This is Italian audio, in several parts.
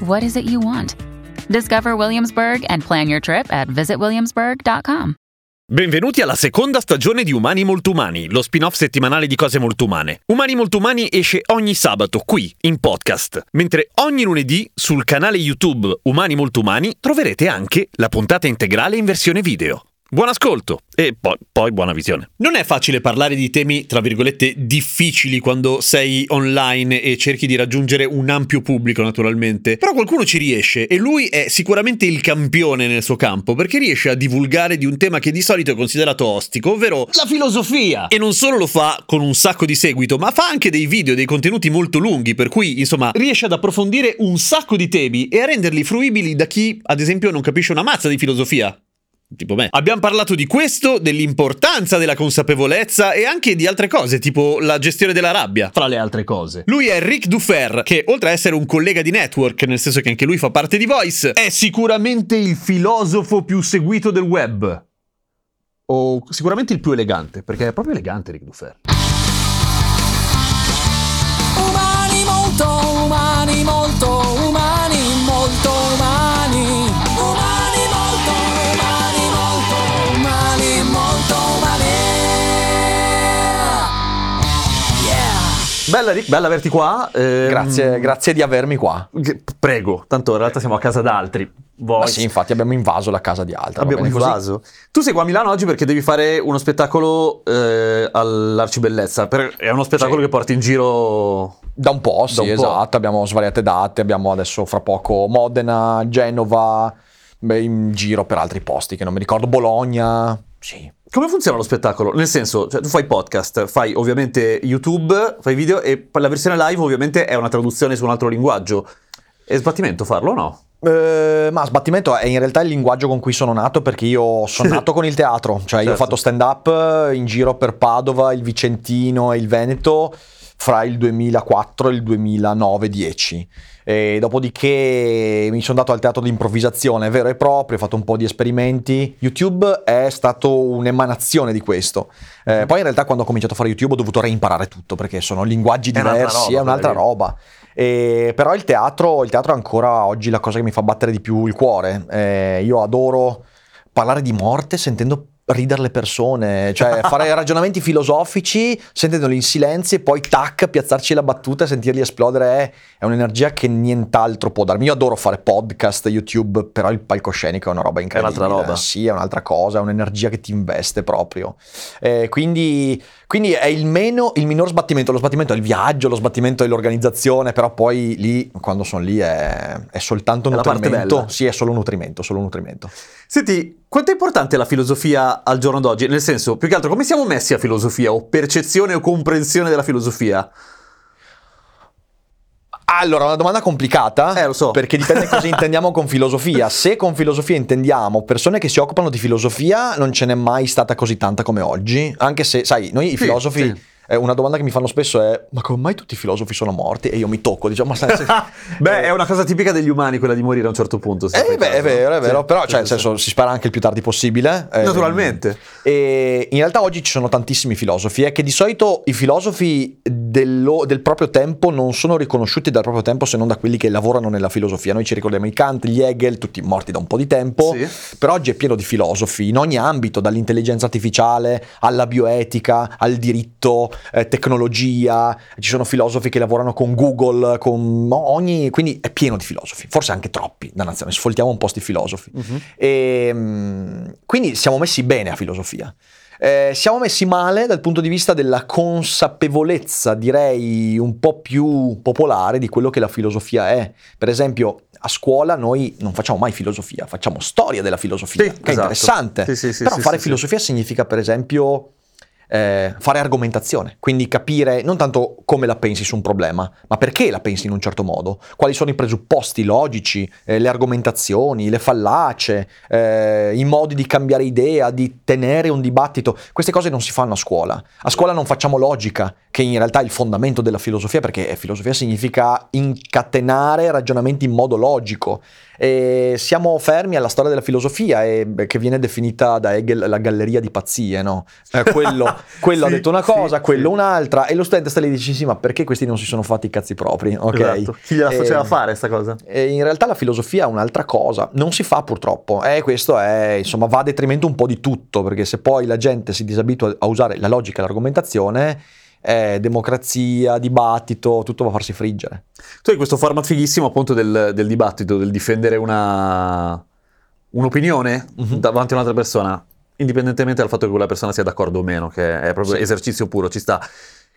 what is it you want? Discover Williamsburg and plan your trip at visitwilliamsburg.com. Benvenuti alla seconda stagione di Umani Molto Umani, lo spin-off settimanale di Cose Molto Umane. Umani Molto Umani esce ogni sabato qui, in podcast, mentre ogni lunedì sul canale YouTube Umani Molto Umani troverete anche la puntata integrale in versione video. Buon ascolto e poi, poi, buona visione. Non è facile parlare di temi, tra virgolette, difficili quando sei online e cerchi di raggiungere un ampio pubblico, naturalmente. Però qualcuno ci riesce e lui è sicuramente il campione nel suo campo perché riesce a divulgare di un tema che di solito è considerato ostico, ovvero la filosofia. E non solo lo fa con un sacco di seguito, ma fa anche dei video, dei contenuti molto lunghi, per cui, insomma, riesce ad approfondire un sacco di temi e a renderli fruibili da chi, ad esempio, non capisce una mazza di filosofia tipo me. Abbiamo parlato di questo, dell'importanza della consapevolezza e anche di altre cose, tipo la gestione della rabbia, fra le altre cose. Lui è Rick Dufer, che oltre a essere un collega di network, nel senso che anche lui fa parte di Voice, è sicuramente il filosofo più seguito del web. O sicuramente il più elegante, perché è proprio elegante Rick Dufer. Bella Rick, bella averti qua. ehm, Grazie, grazie di avermi qua. Prego, tanto in realtà siamo a casa d'altri. Ma Voice. sì, infatti abbiamo invaso la casa di altri. Abbiamo bene così? invaso. Tu sei qua a Milano oggi perché devi fare uno spettacolo eh, all'Arcibellezza. Per- è uno spettacolo Sì. che porti in giro. Da un po', sì, Da un po'. esatto. Abbiamo svariate date. Abbiamo adesso fra poco Modena, Genova, beh, in giro per altri posti che non mi ricordo. Bologna. Sì. Come funziona lo spettacolo? Nel senso, cioè, tu fai podcast, fai ovviamente YouTube, fai video e la versione live ovviamente è una traduzione su un altro linguaggio. È sbattimento farlo o no? Eh, ma sbattimento è in realtà il linguaggio con cui sono nato perché io sono nato con il teatro, cioè io ho Certo. fatto stand up in giro per Padova, il Vicentino e il Veneto fra il 2004 e il 2009-10 e dopodiché mi sono dato al teatro di improvvisazione vero e proprio, ho fatto un po' di esperimenti. YouTube è stato un'emanazione di questo. Eh, poi in realtà quando ho cominciato a fare YouTube ho dovuto reimparare tutto perché sono linguaggi È un'altra diversi, roba, è un'altra roba. E- però il teatro, il teatro è ancora oggi la cosa che mi fa battere di più il cuore. Eh, io adoro parlare di morte sentendo ridere le persone, cioè fare ragionamenti filosofici sentendoli in silenzio e poi tac, piazzarci la battuta e sentirli esplodere è, è un'energia che nient'altro può darmi. Io adoro fare podcast, YouTube, però il palcoscenico è una roba incredibile. un'altra roba. Sì, è un'altra cosa, è un'energia che ti investe proprio. Eh, quindi, quindi è il meno, il minor sbattimento. Lo sbattimento è il viaggio, lo sbattimento è l'organizzazione, però poi lì, quando sono lì, è, è soltanto È nutrimento. Sì, è solo nutrimento, solo nutrimento. Senti, quanto è importante la filosofia al giorno d'oggi? Nel senso, più che altro, come siamo messi a filosofia o percezione o comprensione della filosofia? Allora, una domanda complicata. Eh, lo so. Perché dipende cosa intendiamo con filosofia. Se con filosofia intendiamo persone che si occupano di filosofia, non ce n'è mai stata così tanta come oggi. Anche se, sai, noi i Sì, filosofi. sì. Eh, una domanda che mi fanno spesso è: Ma come mai tutti i filosofi sono morti? E io mi tocco, diciamo, ma sai, se- Beh, è una cosa tipica degli umani quella di morire a un certo punto. Eh, beh, è vero, è vero, Sì, però sì, cioè, nel senso, si spara anche il più tardi possibile. eh, Naturalmente. E in realtà oggi ci sono tantissimi filosofi, è che di solito i filosofi dello- del proprio tempo non sono riconosciuti dal proprio tempo se non da quelli che lavorano nella filosofia. Noi ci ricordiamo i Kant, gli Hegel, tutti morti da un po' di tempo, Sì. però oggi è pieno di filosofi in ogni ambito, dall'intelligenza artificiale alla bioetica, al diritto, eh, tecnologia, ci sono filosofi che lavorano con Google, con ogni... quindi è pieno di filosofi, forse anche troppi da nazione, sfoltiamo un po' sti filosofi. Mhm. E, mm, quindi siamo messi bene a filosofia. Eh, siamo messi male dal punto di vista della consapevolezza, direi un po' più popolare di quello che la filosofia è. Per esempio, a scuola noi non facciamo mai filosofia, facciamo storia della filosofia, Sì, che è esatto. interessante. Sì, sì, sì, Però fare filosofia significa, per esempio, eh, fare argomentazione, quindi capire non tanto come la pensi su un problema, ma perché la pensi in un certo modo, quali sono i presupposti logici, eh, le argomentazioni, le fallacie, eh, i modi di cambiare idea, di tenere un dibattito. Queste cose non si fanno a scuola. A scuola non facciamo logica, che in realtà è il fondamento della filosofia, perché filosofia significa incatenare ragionamenti in modo logico. E siamo fermi alla storia della filosofia, e, che viene definita da Hegel la galleria di pazzie, no? Eh, quello quello Sì, ha detto una sì, cosa, quello sì. un'altra, e lo studente sta lì e dice: Sì, ma perché questi non si sono fatti i cazzi propri? Ok. Esatto. Chi gliela faceva fare sta cosa? in realtà la filosofia è un'altra cosa, non si fa purtroppo, e questo è, insomma, va a detrimento un po' di tutto, perché se poi la gente si disabitua a usare la logica e l'argomentazione, eh, democrazia, dibattito, tutto va a farsi friggere. Tu hai questo format fighissimo appunto del, del dibattito, del difendere una, un'opinione Mhm. davanti a un'altra persona, indipendentemente dal fatto che quella persona sia d'accordo o meno, che è proprio Sì. esercizio puro, ci sta.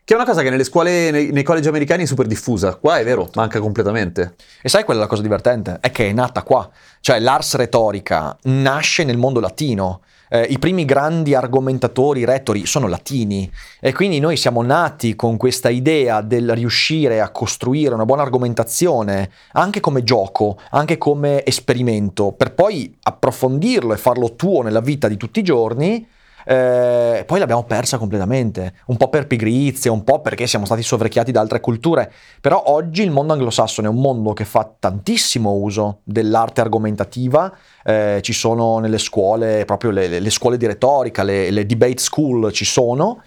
Che è una cosa che nelle scuole, nei, nei college americani è super diffusa. Qua è vero, manca completamente. E sai qual è la cosa divertente? È che è nata qua, cioè l'ars retorica nasce nel mondo latino. Eh, I primi grandi argomentatori, retori sono latini e quindi noi siamo nati con questa idea del riuscire a costruire una buona argomentazione anche come gioco, anche come esperimento, per poi approfondirlo e farlo tuo nella vita di tutti i giorni. Eh, poi l'abbiamo persa completamente, un po' per pigrizia, un po' perché siamo stati sovrecchiati da altre culture. Però oggi il mondo anglosassone è un mondo che fa tantissimo uso dell'arte argomentativa. eh, ci sono nelle scuole, proprio le- le scuole di retorica, le, le debate school ci sono.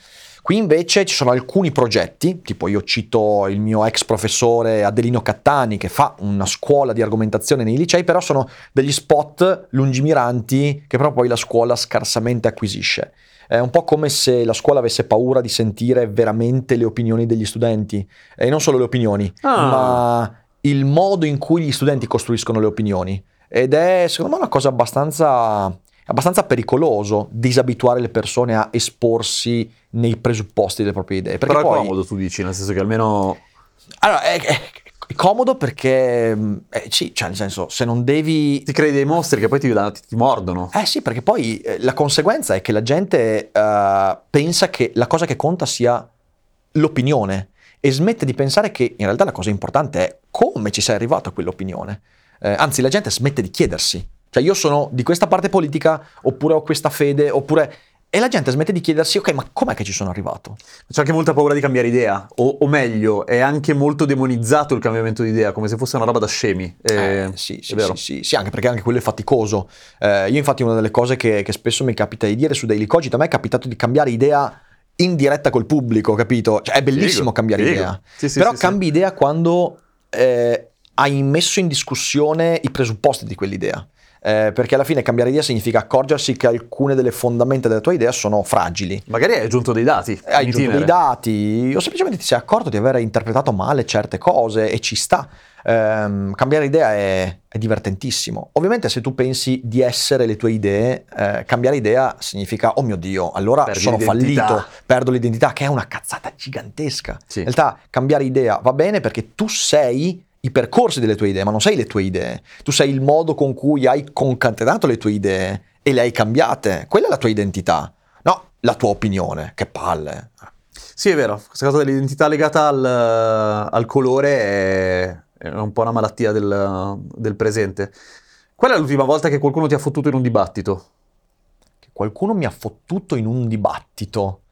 Qui invece ci sono alcuni progetti, tipo io cito il mio ex professore Adelino Cattani che fa una scuola di argomentazione nei licei, però sono degli spot lungimiranti che però poi la scuola scarsamente acquisisce. È un po' come se la scuola avesse paura di sentire veramente le opinioni degli studenti, e non solo le opinioni, Ah. ma il modo in cui gli studenti costruiscono le opinioni. Ed è secondo me una cosa abbastanza, abbastanza pericoloso disabituare le persone a esporsi nei presupposti delle proprie idee. Perché Però è poi, comodo, tu dici, nel senso che almeno... Allora, è, è- è comodo perché, eh, sì, cioè nel senso, se non devi Ti crei dei mostri che poi ti, ti- ti mordono. eh sì, perché poi eh, la conseguenza è che la gente eh, pensa che la cosa che conta sia l'opinione e smette di pensare che in realtà la cosa importante è come ci sei arrivato a quell'opinione. Eh, anzi, la gente smette di chiedersi. Cioè, io sono di questa parte politica, oppure ho questa fede, oppure... E la gente smette di chiedersi, ok, ma com'è che ci sono arrivato? C'è anche molta paura di cambiare idea, o, o meglio, è anche molto demonizzato il cambiamento di idea, come se fosse una roba da scemi. Eh, Eh, sì, sì, sì, sì, sì, anche perché anche quello è faticoso. Eh, io infatti una delle cose che, che spesso mi capita di dire su Daily Cogito, a me è capitato di cambiare idea in diretta col pubblico, capito? Cioè, è bellissimo Figo, cambiare figo. idea. Sì, sì, Però sì. cambi idea quando eh, hai messo in discussione i presupposti di quell'idea. Eh, perché alla fine cambiare idea significa accorgersi che alcune delle fondamenta della tua idea sono fragili. Magari hai aggiunto dei dati. Hai in aggiunto itinere. dei dati, o semplicemente ti sei accorto di aver interpretato male certe cose e ci sta. Ehm, cambiare idea è, è divertentissimo. Ovviamente, se tu pensi di essere le tue idee, eh, cambiare idea significa, oh mio Dio, allora Perdi sono l'identità. fallito, perdo l'identità, che è una cazzata gigantesca. Sì. In realtà, cambiare idea va bene perché tu sei i percorsi delle tue idee, ma non sei le tue idee. Tu sei il modo con cui hai concatenato le tue idee e le hai cambiate. Quella è la tua identità, no la tua opinione. Che palle. Sì, è vero, questa cosa dell'identità legata al, al colore è, è un po' una malattia del, del presente. Qual è l'ultima volta che qualcuno ti ha fottuto in un dibattito? Che qualcuno mi ha fottuto in un dibattito.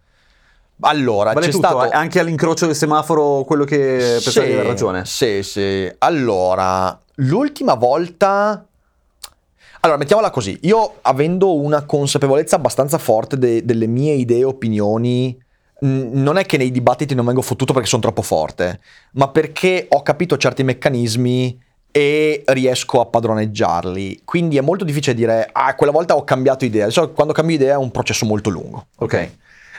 Allora, Vale c'è tutto, stato... eh, anche all'incrocio del semaforo quello che di aver ragione. Sì, sì. Allora, l'ultima volta... Allora, mettiamola così. Io, avendo una consapevolezza abbastanza forte de- delle mie idee e opinioni, mh, non è che nei dibattiti non vengo fottuto perché sono troppo forte, ma perché ho capito certi meccanismi e riesco a padroneggiarli. Quindi è molto difficile dire, ah, quella volta ho cambiato idea. Adesso, quando cambio idea è un processo molto lungo. Ok.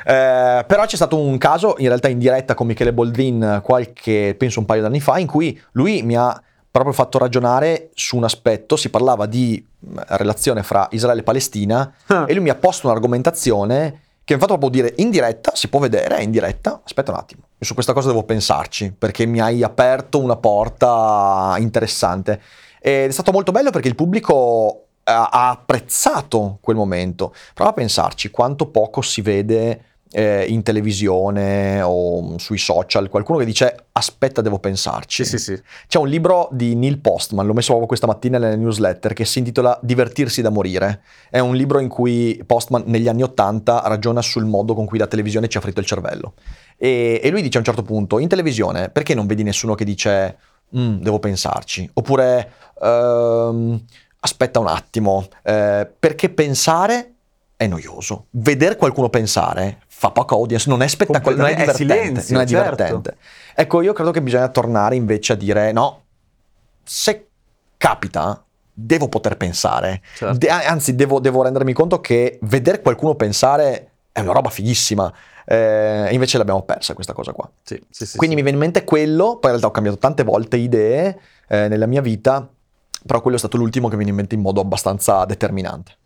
Eh, però c'è stato un caso, in realtà in diretta con Michele Boldrin, qualche, penso un paio d'anni fa, in cui lui mi ha proprio fatto ragionare su un aspetto, si parlava di mh, relazione fra Israele e Palestina, Ah. e lui mi ha posto un'argomentazione che mi ha fatto proprio dire in diretta, si può vedere, è in diretta, aspetta un attimo, io su questa cosa devo pensarci, perché mi hai aperto una porta interessante. Ed è stato molto bello perché il pubblico ha apprezzato quel momento. Prova a pensarci quanto poco si vede eh, in televisione o sui social, qualcuno che dice aspetta devo pensarci. Sì, sì, sì. C'è un libro di Neil Postman, l'ho messo proprio questa mattina nelle newsletter, che si intitola Divertirsi da morire. È un libro in cui Postman negli anni Ottanta ragiona sul modo con cui la televisione ci ha fritto il cervello. E, e lui dice a un certo punto, in televisione, perché non vedi nessuno che dice "Mm, devo pensarci? Oppure ehm, aspetta un attimo, eh, perché pensare è noioso. Vedere qualcuno pensare fa poca audience, non è spettacolare, non è divertente. silenzio, non è certo. divertente. Ecco, io credo che bisogna tornare invece a dire no, se capita, devo poter pensare. Certo. De- anzi, devo, devo rendermi conto che vedere qualcuno pensare è una roba fighissima. Eh, invece l'abbiamo persa questa cosa qua. Sì, sì, sì, Quindi mi viene in mente quello, poi in realtà ho cambiato tante volte idee eh, nella mia vita, però quello è stato l'ultimo che mi viene in mente in modo abbastanza determinante.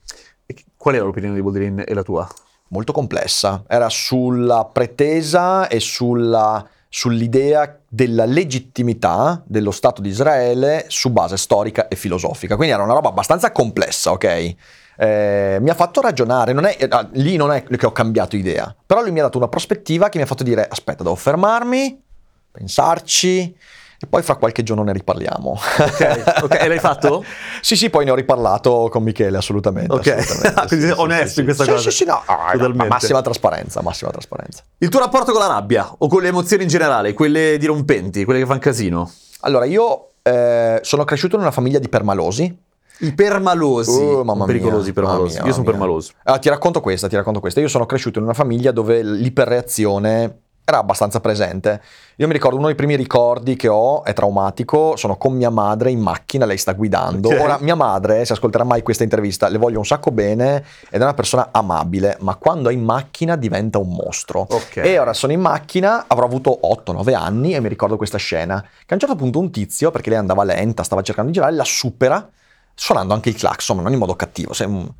E Qual è l'opinione di Baudelaire e la tua? Molto complessa, era sulla pretesa e sulla- sull'idea della legittimità dello Stato di Israele su base storica e filosofica. Quindi era una roba abbastanza complessa, ok? Eh, mi ha fatto ragionare, non è- eh, lì non è che ho cambiato idea, però lui mi ha dato una prospettiva che mi ha fatto dire aspetta, devo fermarmi, pensarci e poi fra qualche giorno ne riparliamo. Ok, ok, e l'hai fatto? sì, sì, poi ne ho riparlato con Michele, assolutamente. Ok. assolutamente, Quindi sei onesto in questa sì, cosa. Sì, sì, no, ah, Totalmente. massima trasparenza, massima trasparenza. Il tuo rapporto con la rabbia o con le emozioni in generale, quelle dirompenti, quelle che fanno casino? Allora, io eh, sono cresciuto in una famiglia di permalosi. I permalosi. Oh, mamma mia, pericolosi i permalosi. mamma mia, Io sono mia. permaloso. Allora, ti racconto questa, ti racconto questa. Io sono cresciuto in una famiglia dove l'iperreazione era abbastanza presente. Io mi ricordo, uno dei primi ricordi che ho è traumatico, sono con mia madre in macchina, lei sta guidando. Ok. Ora, mia madre, se ascolterà mai questa intervista, le voglio un sacco bene ed è una persona amabile, ma quando è in macchina diventa un mostro. Ok. E ora sono in macchina, avrò avuto 8-9 anni e mi ricordo questa scena, che a un certo punto un tizio, perché lei andava lenta, stava cercando di girare, la supera, suonando anche il clacson, ma non in modo cattivo. se- Un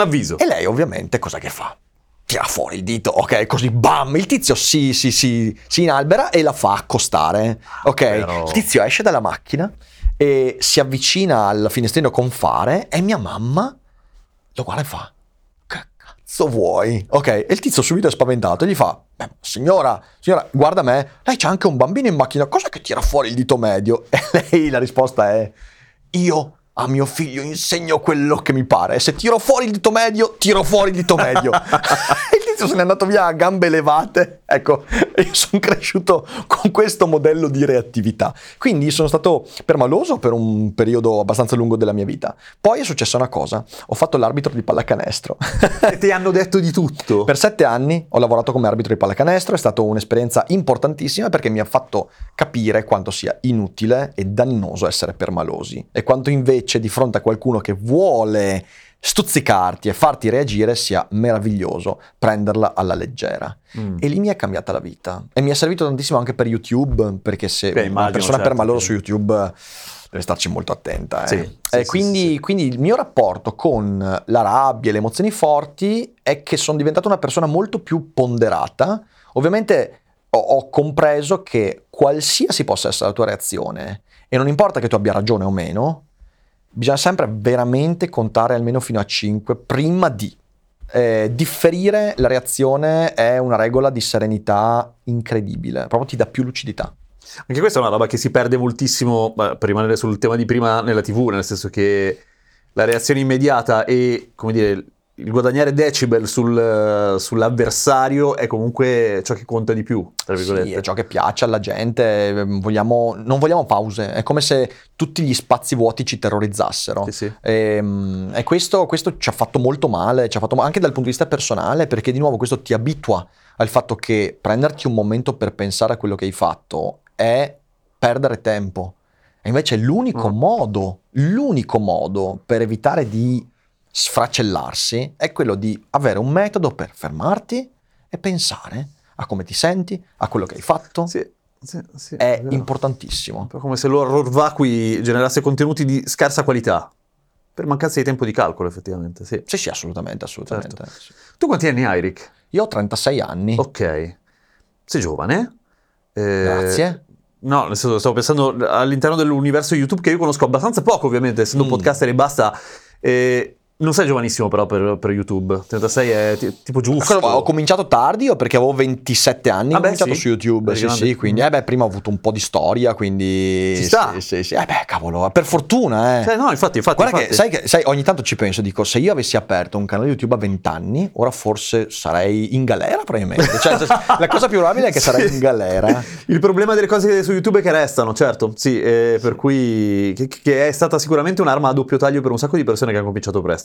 avviso. e lei ovviamente cosa che fa? Tira fuori il dito, ok? Così bam, il tizio si, si, si, si inalbera e la fa accostare, ok? Però- Il tizio esce dalla macchina e si avvicina al finestrino con fare e mia mamma lo guarda e fa, che cazzo vuoi? Ok, e il tizio subito è spaventato e gli fa, "Beh, signora, signora, guarda me, lei c'ha anche un bambino in macchina, cosa che tira fuori il dito medio? E lei la risposta è, io a mio figlio insegno quello che mi pare. Se tiro fuori il dito medio, tiro fuori il dito medio. tizio se n'è andato via a gambe levate. Ecco, io sono cresciuto con questo modello di reattività. Quindi sono stato permaloso per un periodo abbastanza lungo della mia vita. Poi è successa una cosa. Ho fatto l'arbitro di pallacanestro. E ti hanno detto di tutto. Per sette anni ho lavorato come arbitro di pallacanestro, è stata un'esperienza importantissima perché mi ha fatto capire quanto sia inutile e dannoso essere permalosi e quanto invece di fronte a qualcuno che vuole stuzzicarti e farti reagire sia meraviglioso prenderla alla leggera. Mm. E lì mi è cambiata la vita e mi è servito tantissimo anche per YouTube perché se Beh, una immagino, persona certo, permalosa sì. su YouTube deve starci molto attenta. eh. Sì, Eh, sì, quindi, sì, sì. quindi il mio rapporto con la rabbia e le emozioni forti è che sono diventato una persona molto più ponderata. Ovviamente ho, ho compreso che qualsiasi possa essere la tua reazione, e non importa che tu abbia ragione o meno, bisogna sempre veramente contare almeno fino a 5 prima di. Eh, differire la reazione è una regola di serenità incredibile, proprio ti dà più lucidità. Anche questa è una roba che si perde moltissimo, beh, per rimanere sul tema di prima, nella TV, nel senso che la reazione immediata e, come dire, il guadagnare decibel sul- sull'avversario è comunque ciò che conta di più, tra virgolette. Sì, è ciò che piace alla gente, ehm, vogliamo- non vogliamo pause, è come se tutti gli spazi vuoti ci terrorizzassero. Sì, sì. Ehm, E, questo, questo ci ha fatto molto male, ci ha fatto anche dal punto di vista personale, perché di nuovo questo ti abitua al fatto che prenderti un momento per pensare a quello che hai fatto è perdere tempo. E invece l'unico Mm. modo, l'unico modo per evitare di sfracellarsi è quello di avere un metodo per fermarti e pensare a come ti senti, a quello che hai fatto. Sì, sì, sì, È vero. importantissimo. Po' come se l'horror vacui generasse contenuti di scarsa qualità. Per mancanza di tempo di calcolo, effettivamente, sì. Sì, sì, assolutamente, assolutamente. Certo. Tu quanti anni hai, Rick? Io ho 36 anni. Ok. Sei giovane? Eh, Grazie. No, nel senso, stavo pensando all'interno dell'universo YouTube che io conosco abbastanza poco, ovviamente, essendo Mm. podcaster e basta. Eh, Non sei giovanissimo però per, per YouTube, 36 è ti- tipo giusto. Cosa- ho cominciato tardi o perché avevo 27 anni, ho Ah, beh, cominciato sì. su YouTube, sì, sì, quindi eh beh, prima ho avuto un po' di storia, quindi Ci sta. Sì, sì, sì. Eh beh, cavolo, per fortuna, eh. Cioè, no, infatti, infatti, Guarda infatti. che, sai che sai, ogni tanto ci penso, dico, se io avessi aperto un canale YouTube a 20 anni, ora forse sarei in galera probabilmente. Cioè, la cosa più probabile è che sarei Sì. in galera. Il problema delle cose su YouTube è che restano, certo, sì, eh, per cui che, che è stata sicuramente un'arma a doppio taglio per un sacco di persone che hanno cominciato presto.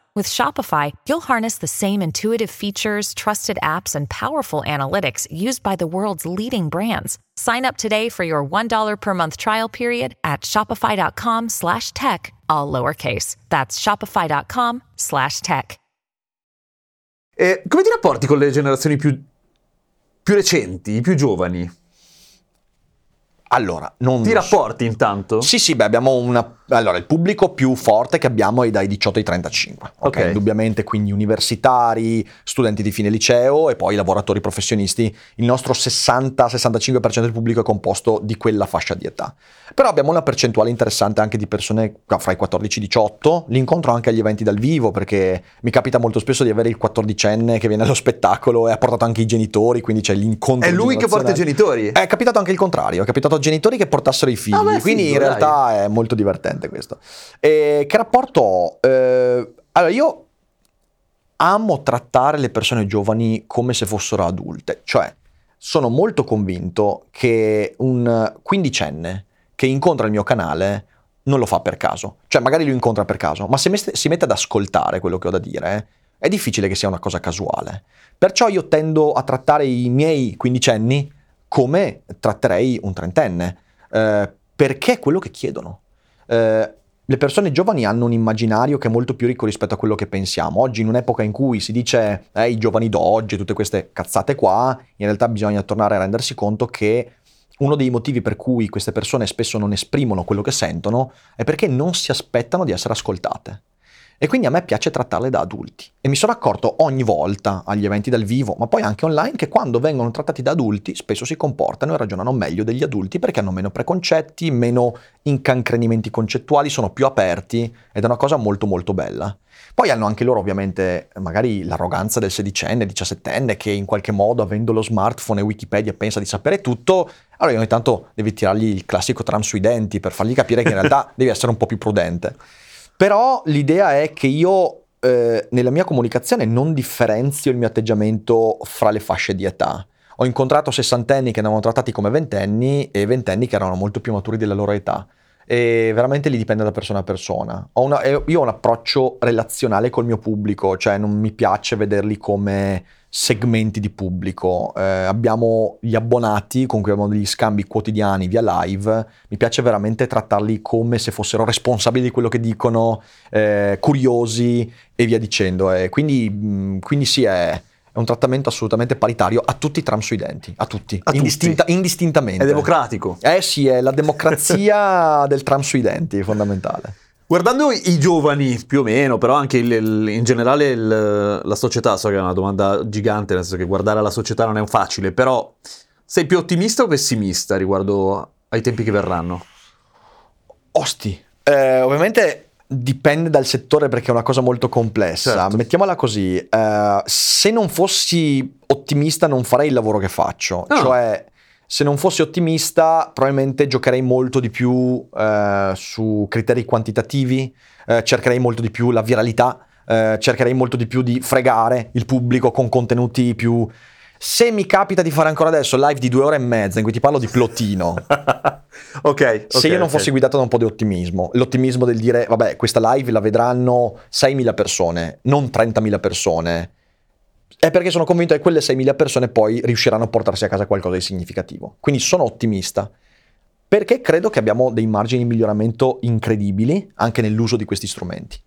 With Shopify, you'll harness the same intuitive features, trusted apps, and powerful analytics used by the world's leading brands. Sign up today for your $1 per month trial period at shopify.com slash tech, all lowercase. That's shopify.com slash tech. E come ti rapporti con le generazioni più, più recenti, i più giovani? Allora, non Ti rapporti intanto? Sì, sì, beh, abbiamo una... Allora, il pubblico più forte che abbiamo è dai 18 ai 35, ok? Ok. Indubbiamente, quindi universitari, studenti di fine liceo e poi lavoratori professionisti. Il nostro 60-65% del pubblico è composto di quella fascia di età. Però abbiamo una percentuale interessante anche di persone fra i 14 e i 18. Li incontro anche agli eventi dal vivo perché mi capita molto spesso di avere il 14enne che viene allo spettacolo e ha portato anche i genitori, quindi c'è l'incontro È lui che porta i genitori? È capitato anche il contrario, è capitato a genitori che portassero i figli, Ah, beh, quindi figo, in dai. realtà è molto divertente questo. E che rapporto ho? Eh, allora, io amo trattare le persone giovani come se fossero adulte, cioè sono molto convinto che un quindicenne che incontra il mio canale non lo fa per caso, cioè magari lo incontra per caso, ma se mette- si mette ad ascoltare quello che ho da dire, è difficile che sia una cosa casuale. Perciò io tendo a trattare i miei quindicenni come tratterei un trentenne, eh, perché è quello che chiedono. Eh, le persone giovani hanno un immaginario che è molto più ricco rispetto a quello che pensiamo. Oggi, in un'epoca in cui si dice eh, i giovani d'oggi, tutte queste cazzate qua, in realtà bisogna tornare a rendersi conto che uno dei motivi per cui queste persone spesso non esprimono quello che sentono è perché non si aspettano di essere ascoltate. E quindi a me piace trattarle da adulti. E mi sono accorto ogni volta agli eventi dal vivo, ma poi anche online, che quando vengono trattati da adulti spesso si comportano e ragionano meglio degli adulti perché hanno meno preconcetti, meno incancrenimenti concettuali, sono più aperti ed è una cosa molto molto bella. Poi hanno anche loro ovviamente magari l'arroganza del sedicenne, diciassettenne che in qualche modo avendo lo smartphone e Wikipedia pensa di sapere tutto, allora ogni tanto devi tirargli il classico tram sui denti per fargli capire che in realtà devi essere un po' più prudente. Però l'idea è che io eh, nella mia comunicazione non differenzio il mio atteggiamento fra le fasce di età. Ho incontrato sessantenni che andavano trattati come ventenni e ventenni che erano molto più maturi della loro età. E veramente lì dipende da persona a persona. Ho una- eh, io ho un approccio relazionale col mio pubblico, cioè non mi piace vederli come segmenti di pubblico. Eh, abbiamo gli abbonati con cui abbiamo degli scambi quotidiani via live. Mi piace veramente trattarli come se fossero responsabili di quello che dicono, eh, curiosi e via dicendo. E quindi, mh, quindi sì, è, è un trattamento assolutamente paritario a tutti i tram sui denti, a tutti, A tutti. indistinta- indistintamente. È democratico. Eh sì, è la democrazia del tram sui denti, fondamentale. Guardando i giovani, più o meno, però anche il- il- in generale il- la società, so che è una domanda gigante, nel senso che guardare la società non è facile, però sei più ottimista o pessimista riguardo ai tempi che verranno? Osti. Eh, ovviamente dipende dal settore perché è una cosa molto complessa. Certo. Mettiamola così, eh, se non fossi ottimista non farei il lavoro che faccio. Ah. Cioè, se non fossi ottimista probabilmente giocherei molto di più eh, su criteri quantitativi, eh, cercherei molto di più la viralità, eh, cercherei molto di più di fregare il pubblico con contenuti più... Se mi capita di fare ancora adesso live di due ore e mezza in cui ti parlo di plottino, ok. se io non fossi guidato da un po' di ottimismo, l'ottimismo del dire, vabbè, questa live la vedranno 6.000 persone, non 30.000 persone, è perché sono convinto che quelle 6.000 persone poi riusciranno a portarsi a casa qualcosa di significativo. Quindi sono ottimista, perché credo che abbiamo dei margini di miglioramento incredibili anche nell'uso di questi strumenti.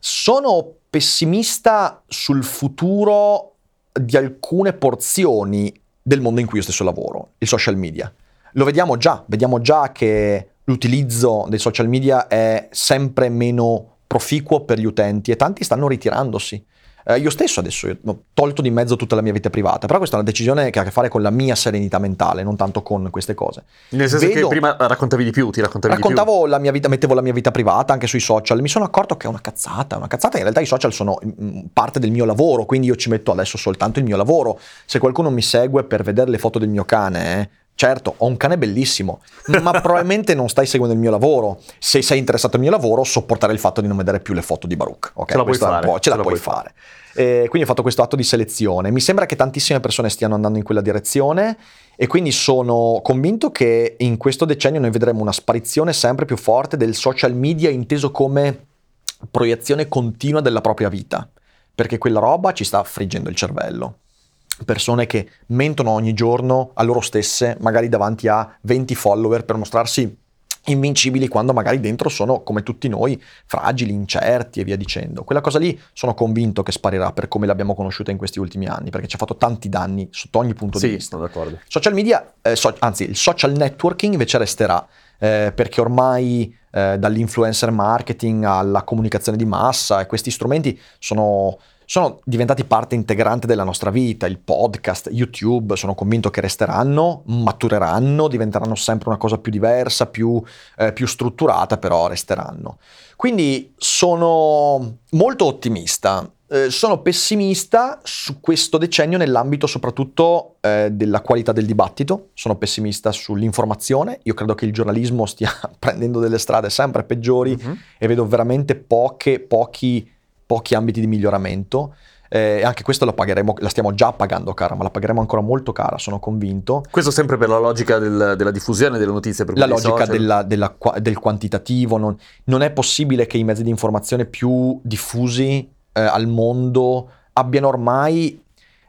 Sono pessimista sul futuro di alcune porzioni del mondo in cui io stesso lavoro, il social media. Lo vediamo già, vediamo già che l'utilizzo dei social media è sempre meno proficuo per gli utenti e tanti stanno ritirandosi. Eh, io stesso adesso io ho tolto di mezzo tutta la mia vita privata, però questa è una decisione che ha a che fare con la mia serenità mentale, non tanto con queste cose. Nel senso Vedo- che prima raccontavi di più, ti raccontavi di Raccontavo la mia vita, mettevo la mia vita privata anche sui social. Mi sono accorto che è una cazzata. Una cazzata. In realtà i social sono mm, parte del mio lavoro, quindi io ci metto adesso soltanto il mio lavoro. Se qualcuno mi segue per vedere le foto del mio cane, eh, certo, ho un cane bellissimo, ma probabilmente non stai seguendo il mio lavoro. Se sei interessato al mio lavoro, sopportare il fatto di non vedere più le foto di Baruch. ok? Ce la puoi fare, po'- Ce la, ce la puoi puoi fare. Eh, quindi ho fatto questo atto di selezione. Mi sembra che tantissime persone stiano andando in quella direzione e quindi sono convinto che in questo decennio noi vedremo una sparizione sempre più forte del social media inteso come proiezione continua della propria vita, perché quella roba ci sta friggendo il cervello. Persone che mentono ogni giorno a loro stesse, magari davanti a 20 follower per mostrarsi invincibili quando magari dentro sono come tutti noi fragili, incerti e via dicendo. Quella cosa lì sono convinto che sparirà per come l'abbiamo conosciuta in questi ultimi anni, perché ci ha fatto tanti danni sotto ogni punto di Sì, vista. sono d'accordo. Social media, eh, so- anzi il social networking invece resterà, eh, perché ormai eh, dall'influencer marketing alla comunicazione di massa e questi strumenti sono, sono diventati parte integrante della nostra vita, il podcast, YouTube, sono convinto che resteranno, matureranno, diventeranno sempre una cosa più diversa, più, eh, più strutturata, però resteranno. Quindi sono molto ottimista. Eh, sono pessimista su questo decennio nell'ambito soprattutto eh, della qualità del dibattito, sono pessimista sull'informazione, io credo che il giornalismo stia prendendo delle strade sempre peggiori Mhm. e vedo veramente poche, pochi, pochi ambiti di miglioramento. Eh, E anche questo lo pagheremo, la stiamo già pagando cara, ma la pagheremo ancora molto cara, sono convinto. Questo sempre per la logica del- della diffusione delle notizie. Per La logica della- della del quantitativo, non, non è possibile che i mezzi di informazione più diffusi eh, al mondo abbiano ormai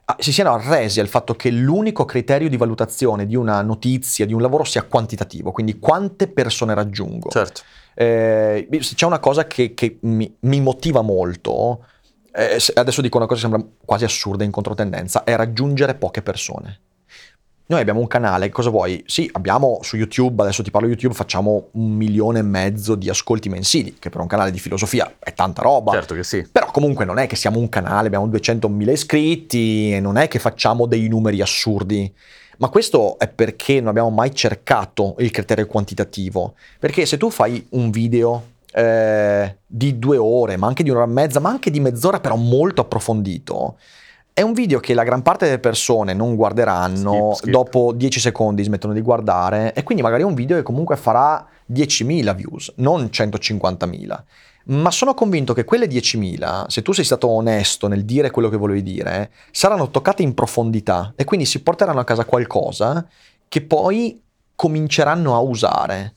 ah, si siano arresi al fatto che l'unico criterio di valutazione di una notizia, di un lavoro sia quantitativo, quindi quante persone raggiungo. Certo. Eh, c'è una cosa che, che mi, mi motiva molto, eh, adesso dico una cosa che sembra quasi assurda in controtendenza, è raggiungere poche persone. Noi abbiamo un canale, cosa vuoi? Sì, abbiamo su YouTube, adesso ti parlo di YouTube, facciamo un milione e mezzo di ascolti mensili, che per un canale di filosofia è tanta roba. Certo che sì. Però comunque non è che siamo un canale, abbiamo 200.000 iscritti e non è che facciamo dei numeri assurdi. Ma questo è perché non abbiamo mai cercato il criterio quantitativo. Perché se tu fai un video eh, di due ore, ma anche di un'ora e mezza, ma anche di mezz'ora però molto approfondito, è un video che la gran parte delle persone non guarderanno, Skip, skip. dopo 10 secondi smettono di guardare e quindi magari è un video che comunque farà 10.000 views, non 150.000. Ma sono convinto che quelle 10.000, se tu sei stato onesto nel dire quello che volevi dire, saranno toccate in profondità e quindi si porteranno a casa qualcosa che poi cominceranno a usare.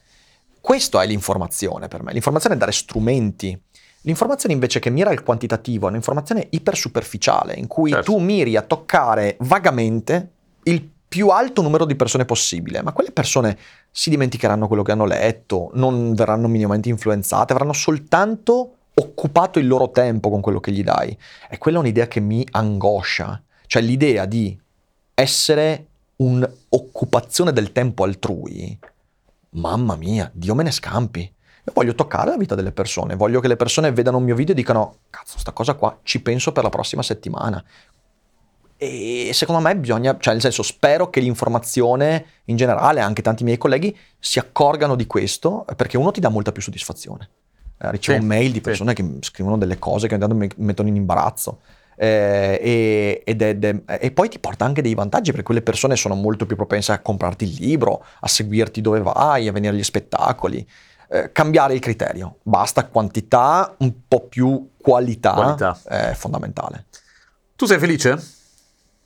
Questo è l'informazione per me. L'informazione è dare strumenti. L'informazione invece che mira al quantitativo è un'informazione ipersuperficiale in cui Certo. tu miri a toccare vagamente il più alto numero di persone possibile, ma quelle persone si dimenticheranno quello che hanno letto, non verranno minimamente influenzate, avranno soltanto occupato il loro tempo con quello che gli dai. E quella è un'idea che mi angoscia, cioè l'idea di essere un'occupazione del tempo altrui. Mamma mia, Dio me ne scampi. Io voglio toccare la vita delle persone, voglio che le persone vedano un mio video e dicano, cazzo, sta cosa qua ci penso per la prossima settimana. E secondo me bisogna, cioè nel senso spero che l'informazione in generale, anche tanti miei colleghi, si accorgano di questo perché uno ti dà molta più soddisfazione. Eh, ricevo Sì, mail di sì. persone che mi scrivono delle cose che mi mettono in imbarazzo. Eh, e, è- e poi ti porta anche dei vantaggi perché quelle persone sono molto più propense a comprarti il libro, a seguirti dove vai, a venire agli spettacoli. Eh, cambiare il criterio, basta quantità, un po' più qualità, Qualità. è fondamentale. Tu sei felice?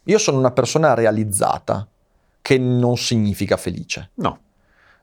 Io sono una persona realizzata, che non significa felice. No.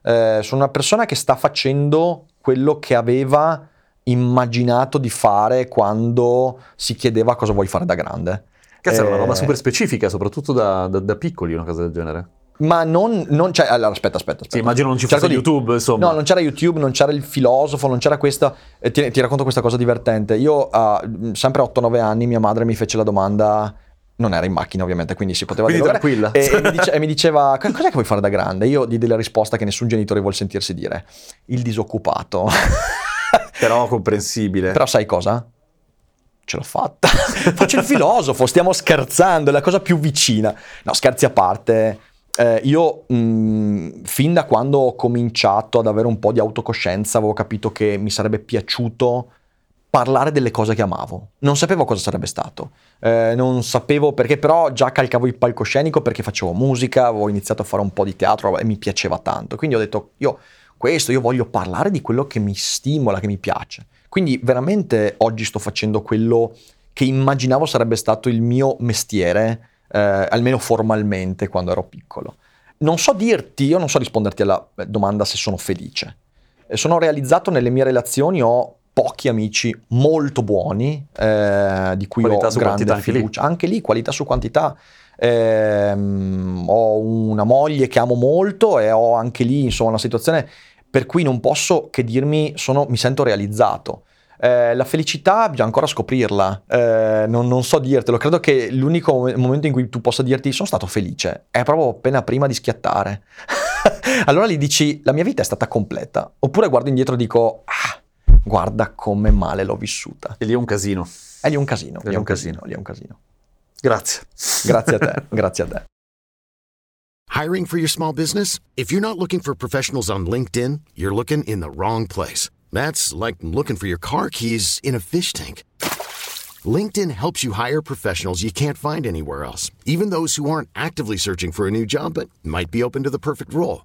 Eh, sono una persona che sta facendo quello che aveva immaginato di fare quando si chiedeva cosa vuoi fare da grande. Cazzo, è una Eh, roba super specifica, soprattutto da, da- da piccoli, una cosa del genere. Ma non, non c'è. Allora, aspetta, aspetta. aspetta. Sì, immagino non ci Cerco fosse YouTube, insomma. No, non c'era YouTube, non c'era il filosofo, non c'era questo. E ti, ti racconto questa cosa divertente. Io, a sempre a 8-9 anni, mia madre mi fece la domanda. Non era in macchina, ovviamente, quindi si poteva Quindi tranquilla. E, e mi dice- e mi diceva: "Co- Cos'è che vuoi fare da grande? Io diedi la risposta che nessun genitore vuol sentirsi dire: Il disoccupato. Però comprensibile. Però sai cosa? Ce l'ho fatta. Faccio il filosofo, stiamo scherzando, è la cosa più vicina. No, scherzi a parte. eh, io mh, fin da quando ho cominciato ad avere un po' di autocoscienza avevo capito che mi sarebbe piaciuto parlare delle cose che amavo. Non sapevo cosa sarebbe stato, eh, non sapevo perché però già calcavo il palcoscenico perché facevo musica, avevo iniziato a fare un po' di teatro e mi piaceva tanto. Quindi ho detto, io questo, io voglio parlare di quello che mi stimola, che mi piace. Quindi veramente oggi sto facendo quello che immaginavo sarebbe stato il mio mestiere, eh, almeno formalmente quando ero piccolo. Non so dirti, io non so risponderti alla domanda se sono felice. Eh, Sono realizzato nelle mie relazioni, ho pochi amici molto buoni, eh, di cui Qualità ho grande quantità anche lì. fiducia. Anche lì, qualità su quantità. Ehm, ho una moglie che amo molto e ho anche lì, insomma, una situazione per cui non posso che dirmi sono, mi sento realizzato. Eh, la felicità bisogna ancora scoprirla, Eh, non, non so dirtelo, credo che l'unico mom- momento in cui tu possa dirti sono stato felice è proprio appena prima di schiattare. allora lì dici la mia vita è stata completa, oppure guardo indietro e dico ah, guarda come male l'ho vissuta. E lì è un casino. È lì un casino, È lì è un un casino, lì è un casino. Grazie. Grazie a te, grazie a te. Hiring for your small business? If you're not looking for professionals on LinkedIn, you're looking in the wrong place. That's like looking for your car keys in a fish tank. LinkedIn helps you hire professionals you can't find anywhere else, even those who aren't actively searching for a new job but might be open to the perfect role.